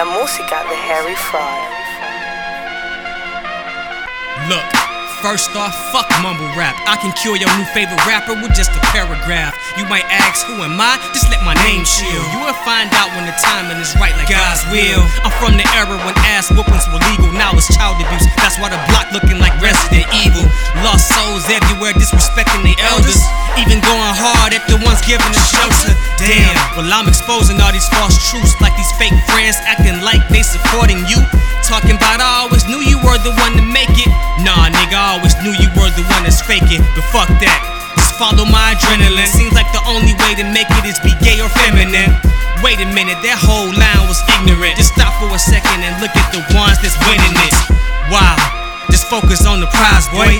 la música de Harry Fraud. Look, first off, fuck mumble rap. I can cure your new favorite rapper with just a paragraph. You might ask, who am I? Just let my name chill. You will find out when the timing is right, like God's will. I'm from the era when ass whoopings were legal. Now it's child abuse. That's why the block looking like Resident Evil. Lost souls everywhere, disrespecting the. Even going hard at the ones giving us shelter. Damn, well, I'm exposing all these false truths like these fake friends acting like they supporting you. Talking about I always knew you were the one to make it. Nah, nigga, I always knew you were the one that's faking. But fuck that. Just follow my adrenaline. Seems like the only way to make it is be gay or feminine. Wait a minute, that whole line was ignorant. Just stop for a second and look at the ones that's winning it. Wow. Just focus on the prize, boy.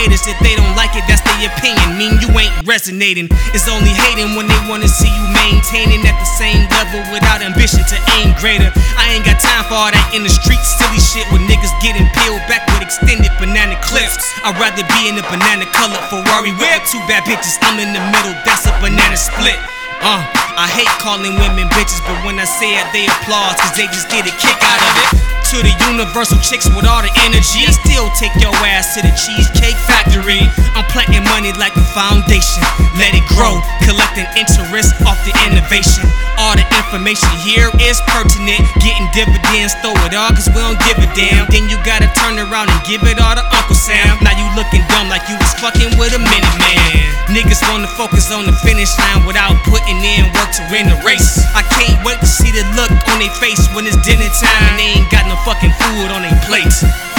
Haters. If they don't like it, that's their opinion. Mean you ain't resonating. It's only hating when they wanna see you maintaining at the same level without ambition to aim greater. I ain't got time for all that in the street silly shit with niggas getting peeled back with extended banana clips. I'd rather be in a banana colored Ferrari with two bad bitches. I'm in the middle, that's a banana split. Uh, I hate calling women bitches, but when I say it, they applaud, cause they just get a kick out of it. To the universal chicks with all the energy, I still take your ass to the Cheesecake Factory. I'm planting money like a foundation, let it grow, collecting interest off the innovation. All the information here is pertinent, getting dividends, throw it all, cause we don't give a damn. Then you gotta turn around and give it all to Uncle Sam. Now you looking dumb like you was fucking with a minute man. Niggas wanna focus on the finish line without putting in work to win the race. I can't wait to see the look on their face when it's dinner time and they ain't got fucking food on their plates.